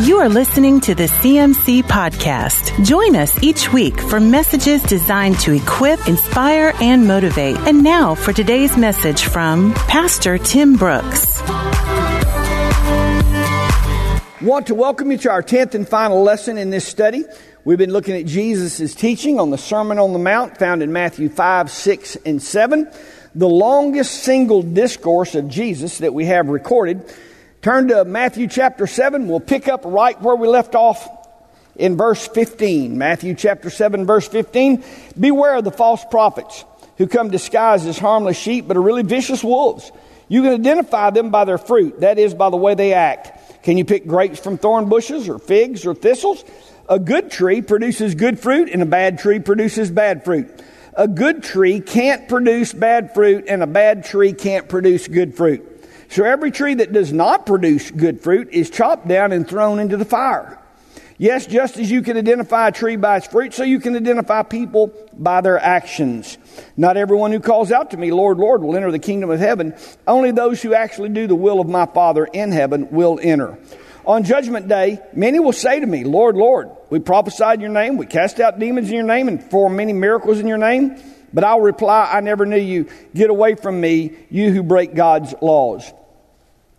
You are listening to the CMC Podcast. Join us each week for messages designed to equip, inspire, and motivate. And now for today's message from Pastor Tim Brooks. Want to welcome you to our 10th and final lesson in this study. We've been looking at Jesus' teaching on the Sermon on the Mount found in Matthew 5, 6, and 7. The longest single discourse of Jesus that we have recorded. Turn to Matthew chapter 7. We'll pick up right where we left off in verse 15. Matthew chapter 7, verse 15. Beware of the false prophets who come disguised as harmless sheep but are really vicious wolves. You can identify them by their fruit, that is, by the way they act. Can you pick grapes from thorn bushes or figs or thistles? A good tree produces good fruit and a bad tree produces bad fruit. A good tree can't produce bad fruit and a bad tree can't produce good fruit. So every tree that does not produce good fruit is chopped down and thrown into the fire. Yes, just as you can identify a tree by its fruit, so you can identify people by their actions. Not everyone who calls out to me, Lord, Lord, will enter the kingdom of heaven. Only those who actually do the will of my Father in heaven will enter. On judgment day, many will say to me, Lord, Lord, we prophesied in your name, we cast out demons in your name, and performed many miracles in your name. But I'll reply, I never knew you. Get away from me, you who break God's laws.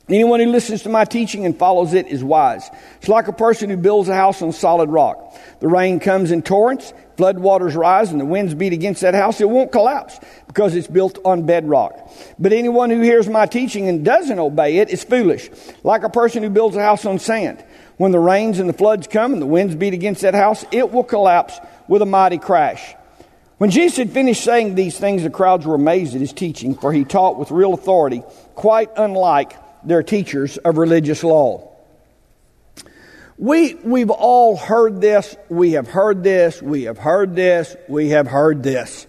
Anyone who listens to my teaching and follows it is wise. It's like a person who builds a house on solid rock. The rain comes in torrents, flood waters rise, and the winds beat against that house. It won't collapse because it's built on bedrock. But anyone who hears my teaching and doesn't obey it is foolish, like a person who builds a house on sand. When the rains and the floods come and the winds beat against that house, it will collapse with a mighty crash. When Jesus had finished saying these things, the crowds were amazed at his teaching, for he taught with real authority, quite unlike their teachers of religious law. We, we've all heard this. We have heard this. We have heard this. We have heard this.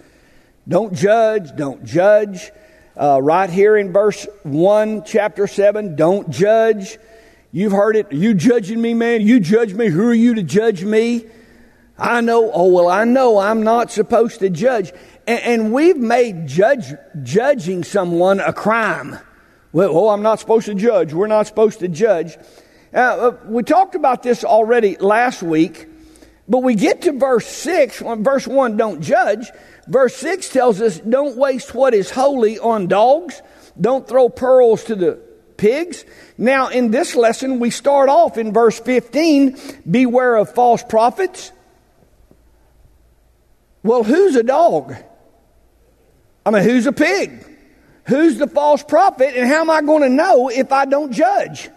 Don't judge. Don't judge. Uh, right here in verse 1, chapter 7, don't judge. You've heard it. You judging me, man? You judge me. Who are you to judge me? I know. Oh, well, I know I'm not supposed to judge. And, and we've made judge, judging someone a crime. Well, oh, I'm not supposed to judge. We're not supposed to judge. Uh, uh, we talked about this already last week, but we get to verse 6. Verse 1, don't judge. Verse 6 tells us, don't waste what is holy on dogs. Don't throw pearls to the pigs. Now, in this lesson, we start off in verse 15 beware of false prophets. Well, who's a dog? I mean, who's a pig? Who's the false prophet, and how am I going to know if I don't judge?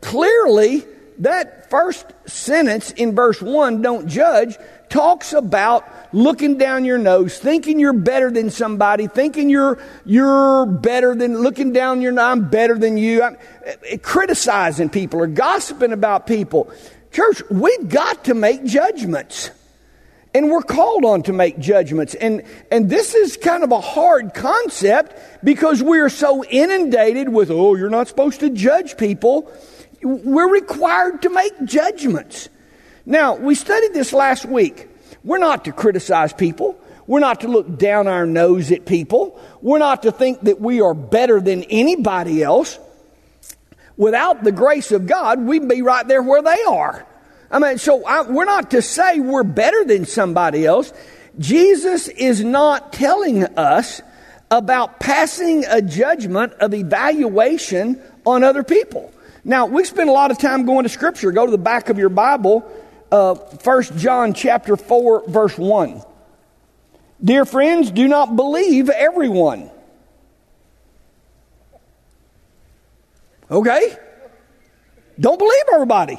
Clearly, that first sentence in verse 1, don't judge, talks about looking down your nose, thinking you're better than somebody, thinking you're, you're better than, looking down your nose, I'm better than you, I'm, uh, criticizing people or gossiping about people. Church, we've got to make judgments. And we're called on to make judgments. And, and this is kind of a hard concept because we are so inundated with, oh, you're not supposed to judge people. We're required to make judgments. Now, we studied this last week. We're not to criticize people. We're not to look down our nose at people. We're not to think that we are better than anybody else. Without the grace of God, we'd be right there where they are. I mean, so I, we're not to say we're better than somebody else. Jesus is not telling us about passing a judgment of evaluation on other people. Now, we spend a lot of time going to Scripture. Go to the back of your Bible, uh, 1 John chapter 4, verse 1. Dear friends, do not believe everyone. Okay? Don't believe everybody.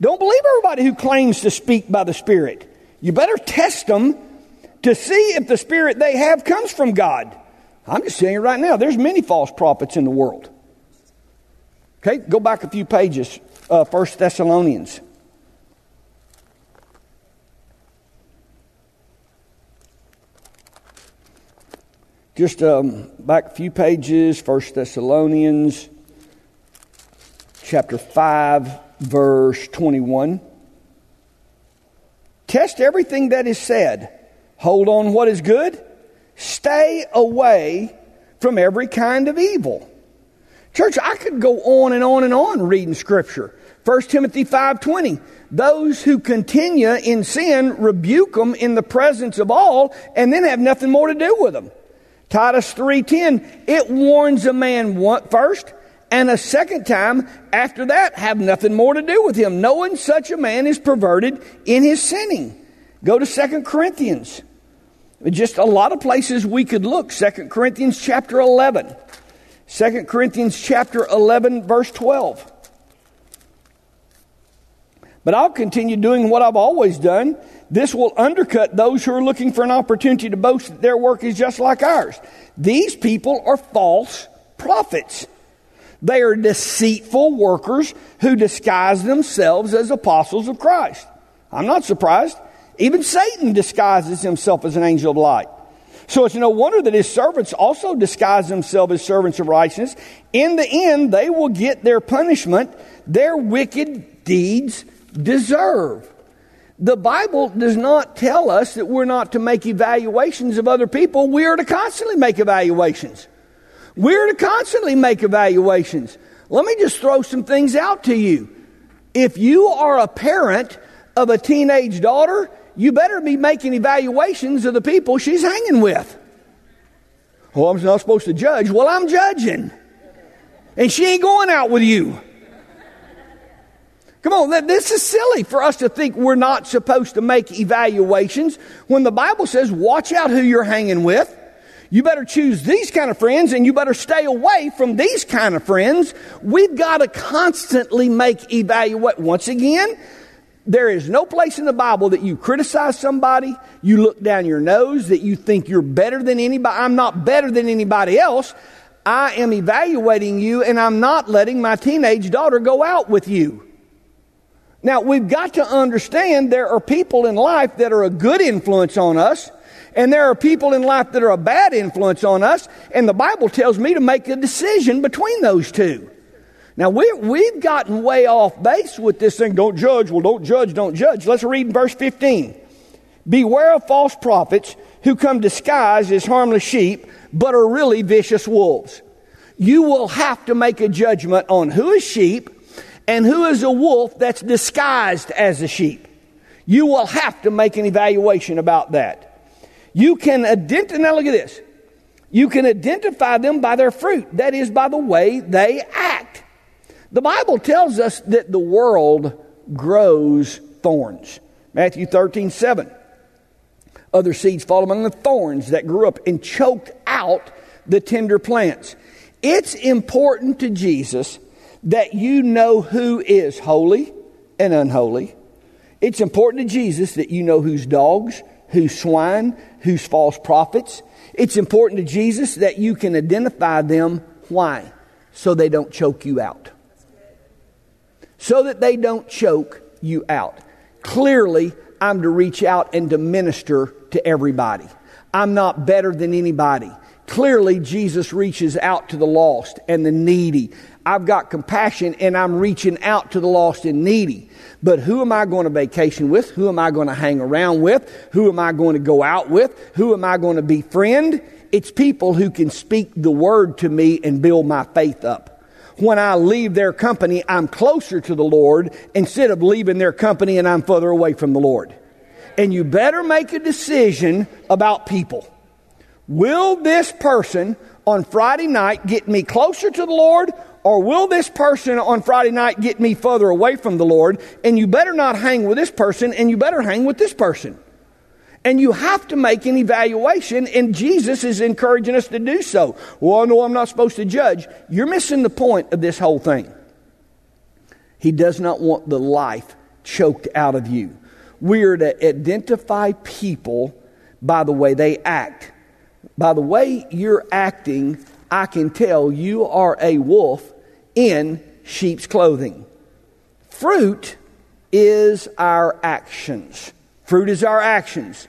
Don't believe everybody who claims to speak by the Spirit. You better test them to see if the Spirit they have comes from God. I'm just saying right now, there's many false prophets in the world. Okay, go back a few pages, uh, 1 Thessalonians. Just um, back a few pages, 1 Thessalonians chapter 5 verse 21. Test everything that is said. Hold on what is good. Stay away from every kind of evil. Church, I could go on and on and on reading Scripture. 1 Timothy 5:20 Those who continue in sin rebuke them in the presence of all and then have nothing more to do with them. Titus 3:10 it warns a man first and a second time after that have nothing more to do with him knowing such a man is perverted in his sinning. Go to Second Corinthians. Just a lot of places we could look. Second Corinthians chapter 11. 2 Corinthians chapter 11 verse 12. But I'll continue doing what I've always done. This will undercut those who are looking for an opportunity to boast that their work is just like ours. These people are false prophets. They are deceitful workers who disguise themselves as apostles of Christ. I'm not surprised. Even Satan disguises himself as an angel of light. So it's no wonder that his servants also disguise themselves as servants of righteousness. In the end, they will get their punishment, their wicked deeds deserve. The Bible does not tell us that we're not to make evaluations of other people. We are to constantly make evaluations. We're to constantly make evaluations. Let me just throw some things out to you. If you are a parent of a teenage daughter, you better be making evaluations of the people she's hanging with. Well, I'm not supposed to judge. Well, I'm judging. And she ain't going out with you. Come on, this is silly for us to think we're not supposed to make evaluations when the Bible says, watch out who you're hanging with. You better choose these kind of friends and you better stay away from these kind of friends. We've got to constantly make evaluate. Once again, there is no place in the Bible that you criticize somebody, you look down your nose, that you think you're better than anybody. I'm not better than anybody else. I am evaluating you and I'm not letting my teenage daughter go out with you. Now, we've got to understand there are people in life that are a good influence on us, and there are people in life that are a bad influence on us, and the Bible tells me to make a decision between those two. Now, we, we've gotten way off base with this thing. Don't judge. Well, don't judge, don't judge. Let's read verse 15. Beware of false prophets who come disguised as harmless sheep, but are really vicious wolves. You will have to make a judgment on who is sheep and who is a wolf that's disguised as a sheep. You will have to make an evaluation about that. You can identify, now look at this. You can identify them by their fruit, that is, by the way they act. The Bible tells us that the world grows thorns. Matthew 13, 7. Other seeds fall among the thorns that grew up and choked out the tender plants. It's important to Jesus that you know who is holy and unholy. It's important to Jesus that you know who's dogs, who's swine, who's false prophets. It's important to Jesus that you can identify them. Why? So they don't choke you out. So that they don't choke you out. Clearly, I'm to reach out and to minister to everybody. I'm not better than anybody. Clearly, Jesus reaches out to the lost and the needy. I've got compassion and I'm reaching out to the lost and needy. But who am I going to vacation with? Who am I going to hang around with? Who am I going to go out with? Who am I going to befriend? It's people who can speak the word to me and build my faith up. When I leave their company, I'm closer to the Lord instead of leaving their company and I'm further away from the Lord. And you better make a decision about people. Will this person on Friday night get me closer to the Lord or will this person on Friday night get me further away from the Lord? And you better not hang with this person, and you better hang with this person. And you have to make an evaluation, and Jesus is encouraging us to do so. Well, no, I'm not supposed to judge. You're missing the point of this whole thing. He does not want the life choked out of you. We are to identify people by the way they act. By the way you're acting, I can tell you are a wolf in sheep's clothing. Fruit is our actions. Fruit is our actions.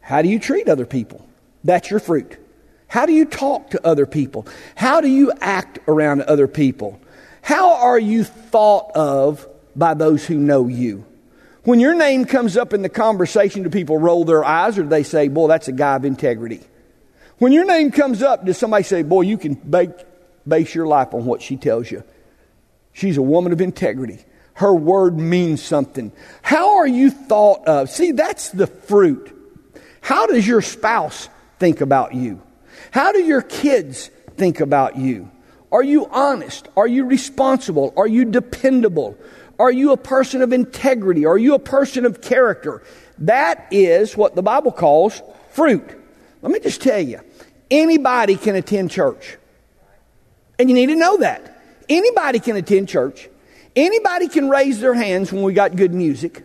How do you treat other people? That's your fruit. How do you talk to other people? How do you act around other people? How are you thought of by those who know you? When your name comes up in the conversation, do people roll their eyes or do they say, Boy, that's a guy of integrity? When your name comes up, does somebody say, Boy, you can bake base your life on what she tells you. She's a woman of integrity. her word means something. How are you thought of? See, that's the fruit. How does your spouse think about you? How do your kids think about you? Are you honest? Are you responsible? Are you dependable? Are you a person of integrity? Are you a person of character? That is what the Bible calls fruit. Let me just tell you anybody can attend church. And you need to know that. Anybody can attend church. Anybody can raise their hands when we got good music.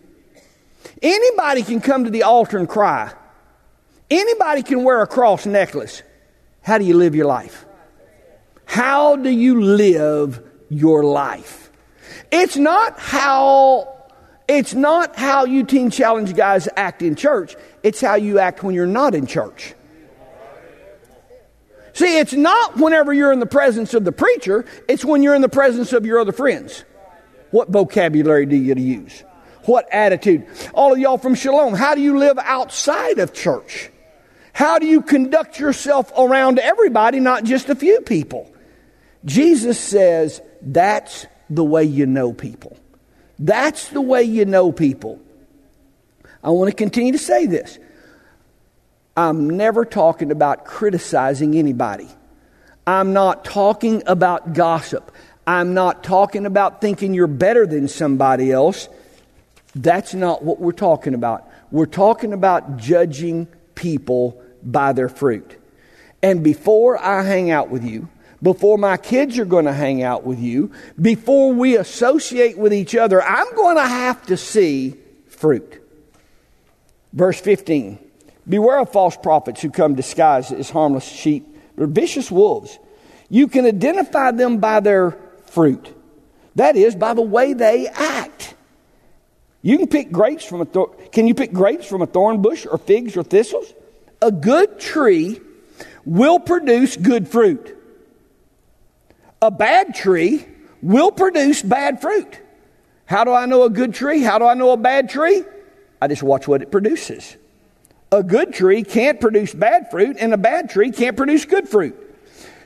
Anybody can come to the altar and cry. Anybody can wear a cross necklace. How do you live your life? How do you live your life? It's not how it's not how you teen challenge guys act in church. It's how you act when you're not in church. See, it's not whenever you're in the presence of the preacher, it's when you're in the presence of your other friends. What vocabulary do you use? What attitude? All of y'all from Shalom, how do you live outside of church? How do you conduct yourself around everybody, not just a few people? Jesus says that's the way you know people. That's the way you know people. I want to continue to say this. I'm never talking about criticizing anybody. I'm not talking about gossip. I'm not talking about thinking you're better than somebody else. That's not what we're talking about. We're talking about judging people by their fruit. And before I hang out with you, before my kids are going to hang out with you, before we associate with each other, I'm going to have to see fruit. Verse 15 Beware of false prophets who come disguised as harmless sheep, but vicious wolves. You can identify them by their fruit. That is, by the way they act. You can pick grapes from a. Can you pick grapes from a thorn bush or figs or thistles? A good tree will produce good fruit. A bad tree will produce bad fruit. How do I know a good tree? How do I know a bad tree? I just watch what it produces. A good tree can't produce bad fruit, and a bad tree can't produce good fruit.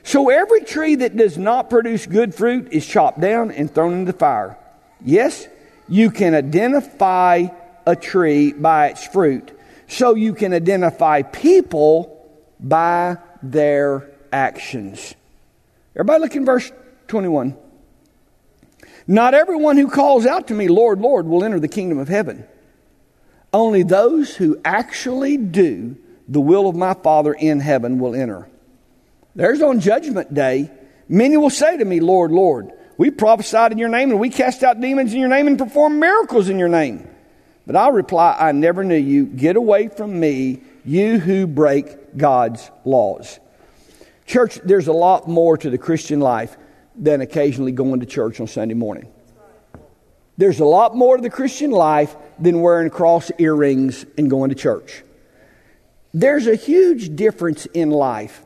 So every tree that does not produce good fruit is chopped down and thrown into the fire. Yes, you can identify a tree by its fruit. So you can identify people by their actions. Everybody look in verse 21. Not everyone who calls out to me, Lord, Lord, will enter the kingdom of heaven only those who actually do the will of my Father in heaven will enter. There's on judgment day, many will say to me, Lord, Lord, we prophesied in your name and we cast out demons in your name and performed miracles in your name. But I'll reply, I never knew you. Get away from me, you who break God's laws. Church, there's a lot more to the Christian life than occasionally going to church on Sunday morning. There's a lot more to the Christian life than wearing cross earrings and going to church. There's a huge difference in life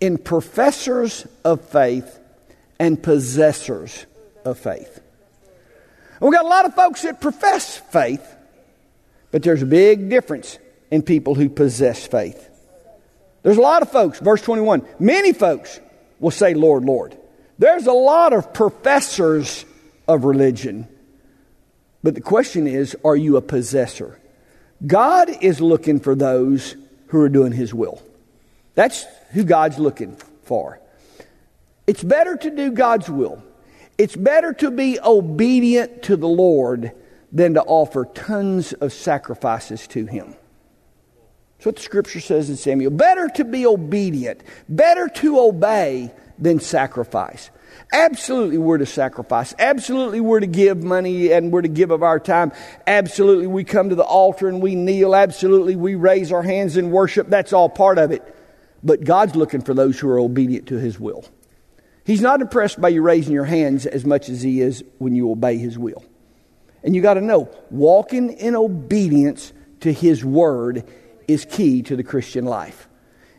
in professors of faith and possessors of faith. we've got a lot of folks that profess faith, but there's a big difference in people who possess faith. There's a lot of folks, verse 21, many folks will say, Lord, Lord. There's a lot of professors of religion. But the question is are you a possessor? God is looking for those who are doing His will. That's who God's looking for. It's better to do God's will. It's better to be obedient to the Lord than to offer tons of sacrifices to Him. That's what the scripture says in Samuel. Better to be obedient, better to obey than sacrifice. Absolutely, we're to sacrifice. Absolutely, we're to give money and we're to give of our time. Absolutely, we come to the altar and we kneel. Absolutely, we raise our hands in worship. That's all part of it. But God's looking for those who are obedient to His will. He's not impressed by you raising your hands as much as He is when you obey His will. And you got to know, walking in obedience to His word is key to the Christian life.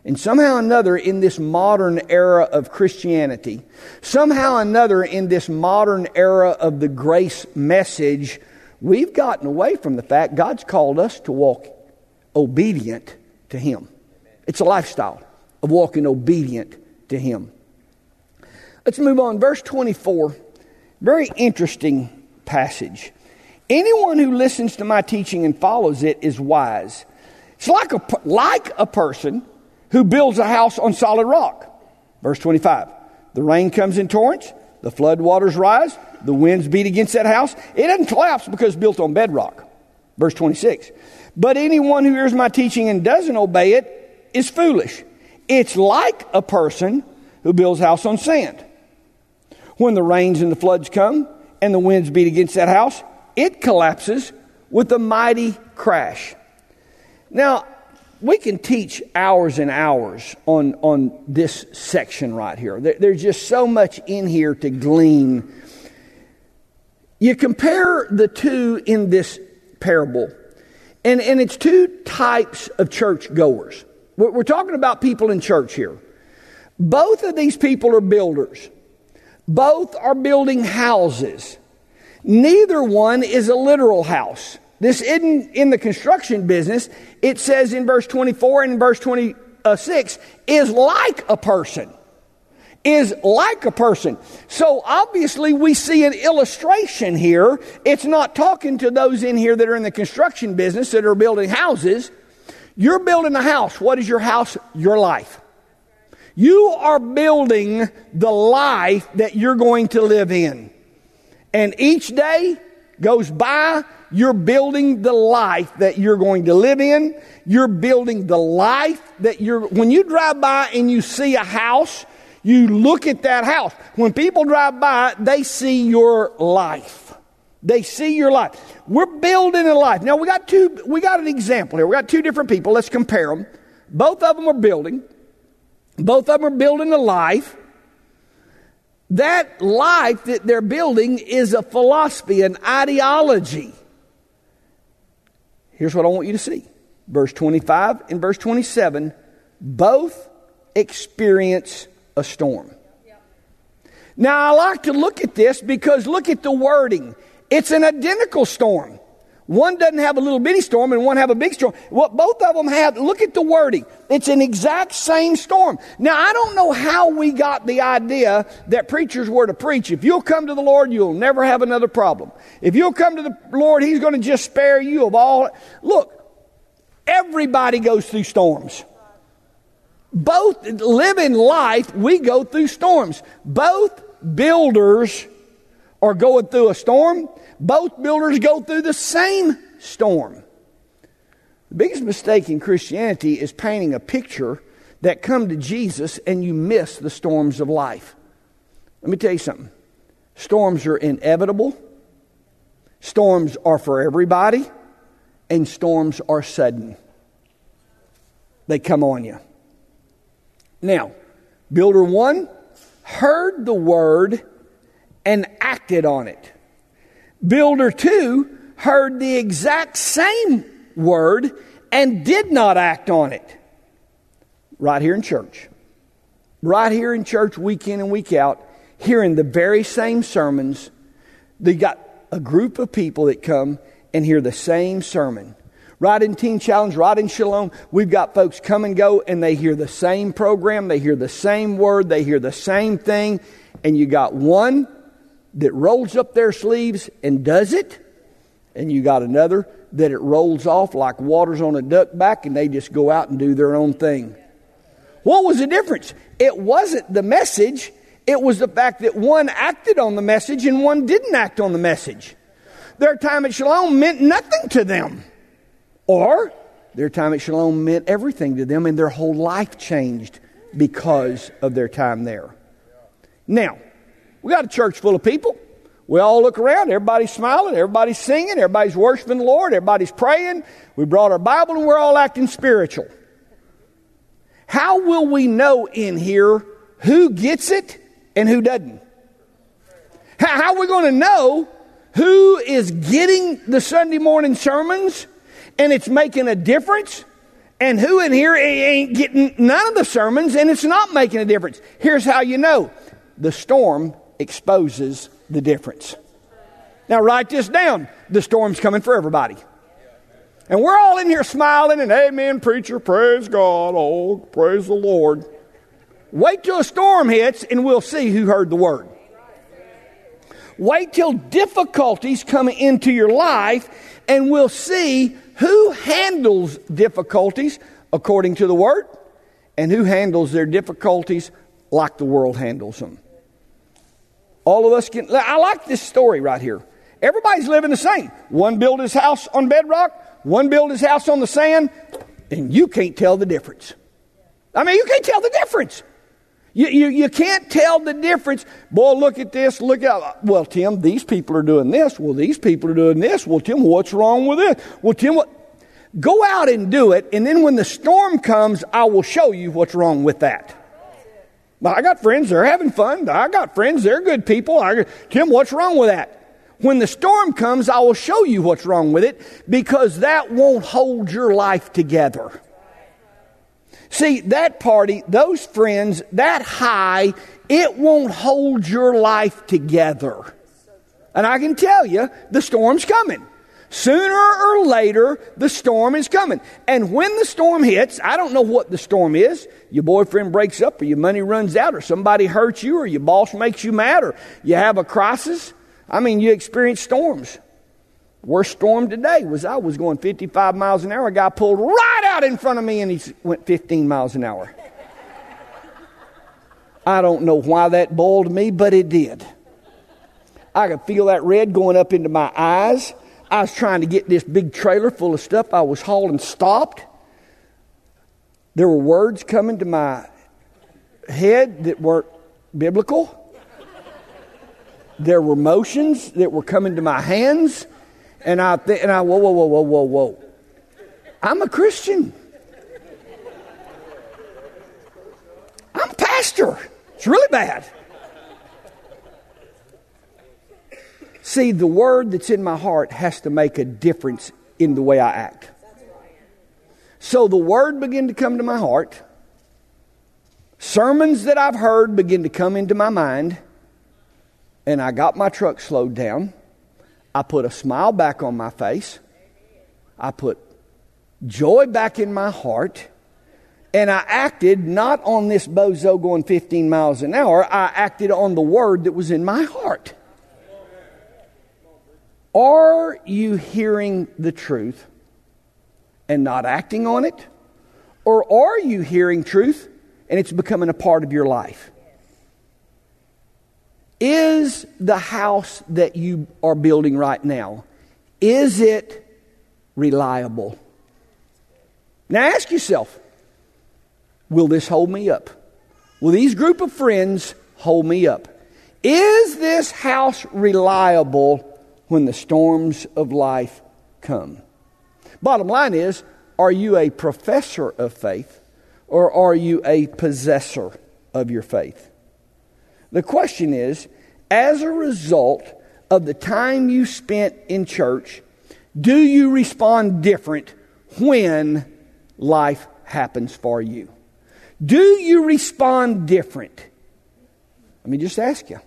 And somehow or another, in this modern era of Christianity, somehow or another, in this modern era of the grace message, we've gotten away from the fact God's called us to walk obedient to Him. It's a lifestyle of walking obedient to Him. Let's move on. Verse 24, very interesting passage. Anyone who listens to my teaching and follows it is wise. It's like a, like a person who builds a house on solid rock. Verse 25. The rain comes in torrents, the flood waters rise, the winds beat against that house. It doesn't collapse because it's built on bedrock. Verse 26. But anyone who hears my teaching and doesn't obey it is foolish. It's like a person who builds house on sand. When the rains and the floods come and the winds beat against that house, it collapses with a mighty crash. Now, we can teach hours and hours on, on this section right here. There, there's just so much in here to glean. You compare the two in this parable, and, and it's two types of church goers. We're, we're talking about people in church here. Both of these people are builders, both are building houses. Neither one is a literal house. This isn't in the construction business. It says in verse 24 and in verse 26 is like a person. Is like a person. So obviously we see an illustration here. It's not talking to those in here that are in the construction business that are building houses. You're building a house. What is your house? Your life. You are building the life that you're going to live in. And each day goes by, you're building the life that you're going to live in. You're building the life that you're, when you drive by and you see a house, you look at that house. When people drive by, they see your life. They see your life. We're building a life. Now we got two, we got an example here. We got two different people. Let's compare them. Both of them are building. Both of them are building a life. That life that they're building is a philosophy, an ideology. Here's what I want you to see verse 25 and verse 27 both experience a storm. Now, I like to look at this because look at the wording. It's an identical storm. One doesn't have a little bitty storm and one have a big storm. What both of them have, look at the wording. It's an exact same storm. Now, I don't know how we got the idea that preachers were to preach. If you'll come to the Lord, you'll never have another problem. If you'll come to the Lord, He's going to just spare you of all. Look, everybody goes through storms. Both living life, we go through storms. Both builders are going through a storm both builders go through the same storm. The biggest mistake in Christianity is painting a picture that come to Jesus and you miss the storms of life. Let me tell you something. Storms are inevitable. Storms are for everybody and storms are sudden. They come on you. Now, builder 1 heard the word acted on it. Builder 2 heard the exact same word and did not act on it. Right here in church. Right here in church, week in and week out, hearing the very same sermons. They got a group of people that come and hear the same sermon. Right in Teen Challenge, right in Shalom, we've got folks come and go and they hear the same program, they hear the same word, they hear the same thing, and you got one that rolls up their sleeves and does it, and you got another that it rolls off like waters on a duck back and they just go out and do their own thing. What was the difference? It wasn't the message, it was the fact that one acted on the message and one didn't act on the message. Their time at Shalom meant nothing to them. Or their time at Shalom meant everything to them and their whole life changed because of their time there. Now, we got a church full of people. We all look around, everybody's smiling, everybody's singing, everybody's worshiping the Lord, everybody's praying. We brought our Bible and we're all acting spiritual. How will we know in here who gets it and who doesn't? How are we going to know who is getting the Sunday morning sermons and it's making a difference? And who in here ain't getting none of the sermons and it's not making a difference? Here's how you know the storm exposes the difference. Now, write this down. The storm's coming for everybody. And we're all in here smiling and, Amen, preacher, praise God, oh, praise the Lord. Wait till a storm hits and we'll see who heard the word. Wait till difficulties come into your life and we'll see who handles difficulties according to the Word and who handles their difficulties like the world handles them. All of us can. I like this story right here. Everybody's living the same. One built his house on bedrock, one built his house on the sand, and you can't tell the difference. I mean, you can't tell the difference. You, you, you can't tell the difference. Boy, look at this. Look at, well, Tim, these people are doing this. Well, these people are doing this. Well, Tim, what's wrong with this? Well, Tim, what? Go out and do it, and then when the storm comes, I will show you what's wrong with that. I got friends, they're having fun. I got friends, they're good people. I, Tim, what's wrong with that? When the storm comes, I will show you what's wrong with it because that won't hold your life together. See, that party, those friends, that high, it won't hold your life together. And I can tell you, the storm's coming. Sooner or later, the storm is coming. And when the storm hits, I don't know what the storm is. Your boyfriend breaks up, or your money runs out, or somebody hurts you, or your boss makes you mad, or you have a crisis. I mean, you experience storms. Worst storm today was I was going 55 miles an hour. A guy pulled right out in front of me and he went 15 miles an hour. I don't know why that boiled me, but it did. I could feel that red going up into my eyes. I was trying to get this big trailer full of stuff I was hauling stopped. There were words coming to my head that weren't biblical. There were motions that were coming to my hands. And I, th- and I, whoa, whoa, whoa, whoa, whoa, whoa. I'm a Christian. I'm a pastor. It's really bad. See, the word that's in my heart has to make a difference in the way I act. So the word began to come to my heart. Sermons that I've heard begin to come into my mind. And I got my truck slowed down. I put a smile back on my face. I put joy back in my heart. And I acted not on this bozo going 15 miles an hour, I acted on the word that was in my heart. Are you hearing the truth and not acting on it? Or are you hearing truth and it's becoming a part of your life? Is the house that you are building right now is it reliable? Now ask yourself, will this hold me up? Will these group of friends hold me up? Is this house reliable when the storms of life come. Bottom line is are you a professor of faith or are you a possessor of your faith? The question is as a result of the time you spent in church, do you respond different when life happens for you? Do you respond different? Let me just ask you.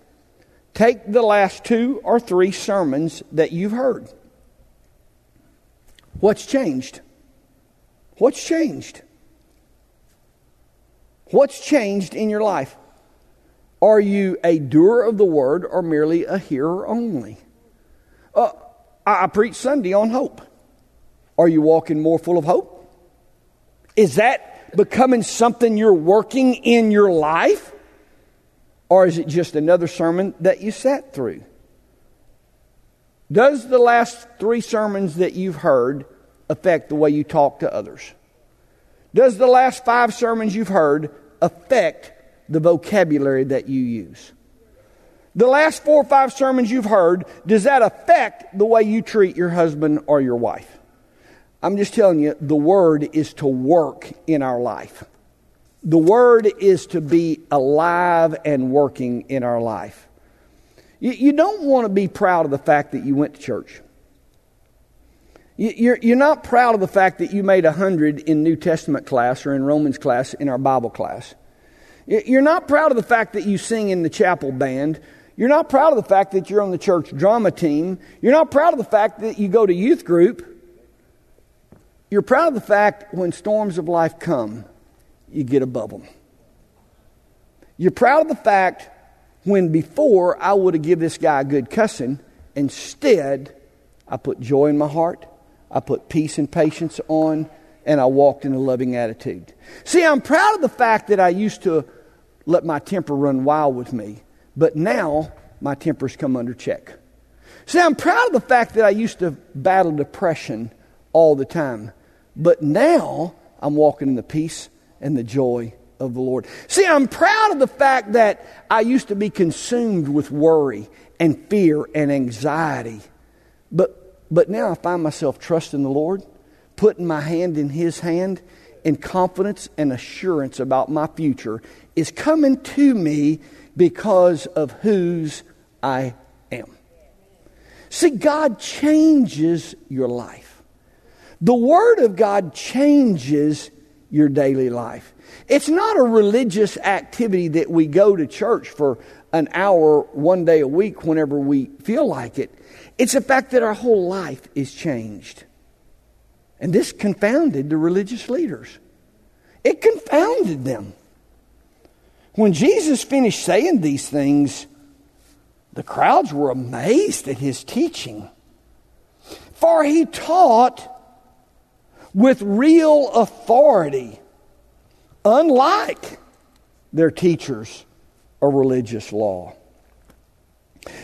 Take the last two or three sermons that you've heard. What's changed? What's changed? What's changed in your life? Are you a doer of the word or merely a hearer only? Uh, I, I preach Sunday on hope. Are you walking more full of hope? Is that becoming something you're working in your life? Or is it just another sermon that you sat through? Does the last three sermons that you've heard affect the way you talk to others? Does the last five sermons you've heard affect the vocabulary that you use? The last four or five sermons you've heard, does that affect the way you treat your husband or your wife? I'm just telling you, the word is to work in our life. The Word is to be alive and working in our life. You, you don't want to be proud of the fact that you went to church. You, you're, you're not proud of the fact that you made 100 in New Testament class or in Romans class in our Bible class. You're not proud of the fact that you sing in the chapel band. You're not proud of the fact that you're on the church drama team. You're not proud of the fact that you go to youth group. You're proud of the fact when storms of life come you get above them. You're proud of the fact when before I would have given this guy a good cussing. Instead, I put joy in my heart, I put peace and patience on, and I walked in a loving attitude. See, I'm proud of the fact that I used to let my temper run wild with me, but now my temper's come under check. See, I'm proud of the fact that I used to battle depression all the time, but now I'm walking in the peace and the joy of the Lord. See, I'm proud of the fact that I used to be consumed with worry and fear and anxiety. But, but now I find myself trusting the Lord, putting my hand in His hand, and confidence and assurance about my future is coming to me because of whose I am. See, God changes your life. The Word of God changes your daily life. It's not a religious activity that we go to church for an hour one day a week whenever we feel like it. It's the fact that our whole life is changed. And this confounded the religious leaders. It confounded them. When Jesus finished saying these things, the crowds were amazed at his teaching. For he taught with real authority, unlike their teachers of religious law.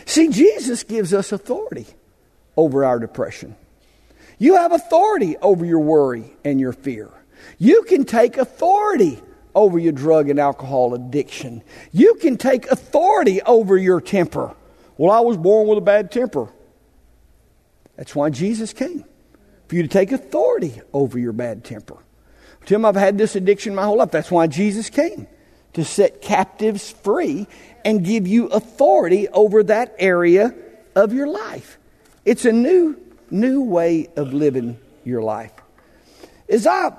See, Jesus gives us authority over our depression. You have authority over your worry and your fear. You can take authority over your drug and alcohol addiction. You can take authority over your temper. Well, I was born with a bad temper. That's why Jesus came for you to take authority over your bad temper. Tim, I've had this addiction my whole life. That's why Jesus came to set captives free and give you authority over that area of your life. It's a new, new way of living your life. As I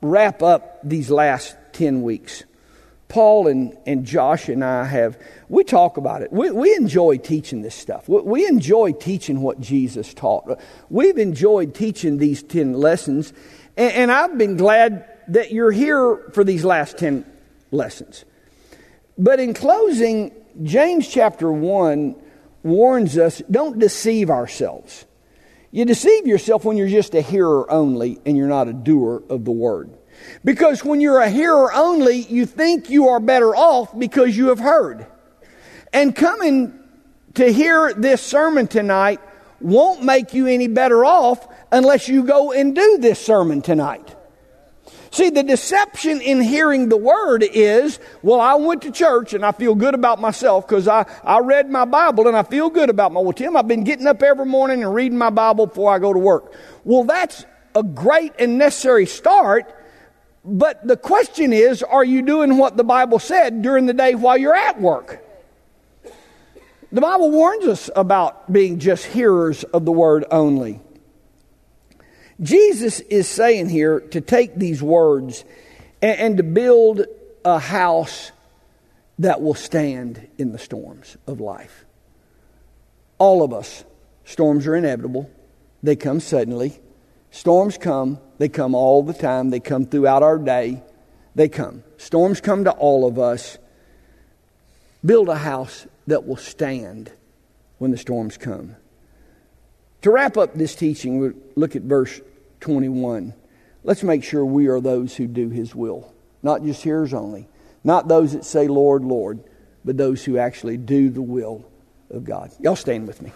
wrap up these last 10 weeks, Paul and, and Josh and I have, we talk about it. We, we enjoy teaching this stuff. We, we enjoy teaching what Jesus taught. We've enjoyed teaching these 10 lessons, and, and I've been glad that you're here for these last 10 lessons. But in closing, James chapter 1 warns us don't deceive ourselves. You deceive yourself when you're just a hearer only and you're not a doer of the word. Because when you're a hearer only, you think you are better off because you have heard. And coming to hear this sermon tonight won't make you any better off unless you go and do this sermon tonight. See, the deception in hearing the word is, well, I went to church and I feel good about myself because I, I read my Bible and I feel good about my, well, Tim, I've been getting up every morning and reading my Bible before I go to work. Well, that's a great and necessary start, but the question is, are you doing what the Bible said during the day while you're at work? The Bible warns us about being just hearers of the word only. Jesus is saying here to take these words and, and, to build a house that will stand in the storms of life. All of us, storms are inevitable, they come suddenly. Storms come, they come all the time, they come throughout our day. They come. Storms come to all of us. Build a house that will stand when the storms come. To wrap up this teaching, we look at verse 21. Let's make sure we are those who do His will, not just hearers only, not those that say, Lord, Lord, but those who actually do the will of God. Y'all stand with me.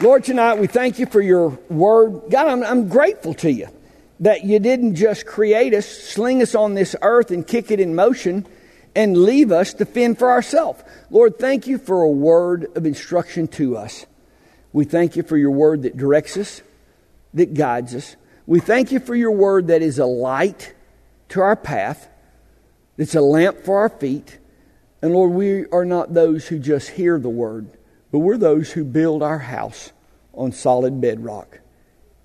Lord, tonight we thank you for your word. God, I'm, I'm, grateful to you that you didn't just create us, sling us on this earth, and kick it in motion and leave us to fend for ourselves. Lord, thank you for a word of instruction to us. We thank you for your word that directs us, that guides us. We thank you for your word that is a light to our path, that's a lamp for our feet. And Lord, we are not those who just hear the word but we're those who build our house on solid bedrock.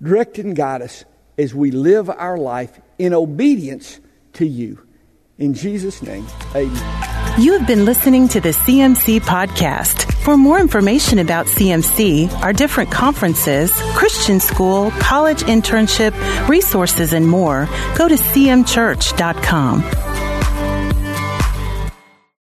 Direct and guide us as we live our life in obedience to you. In Jesus' name, amen. You have been listening to the CMC Podcast. For more information about CMC, our different conferences, Christian school, college internship, resources, and more, go to cmchurch.com.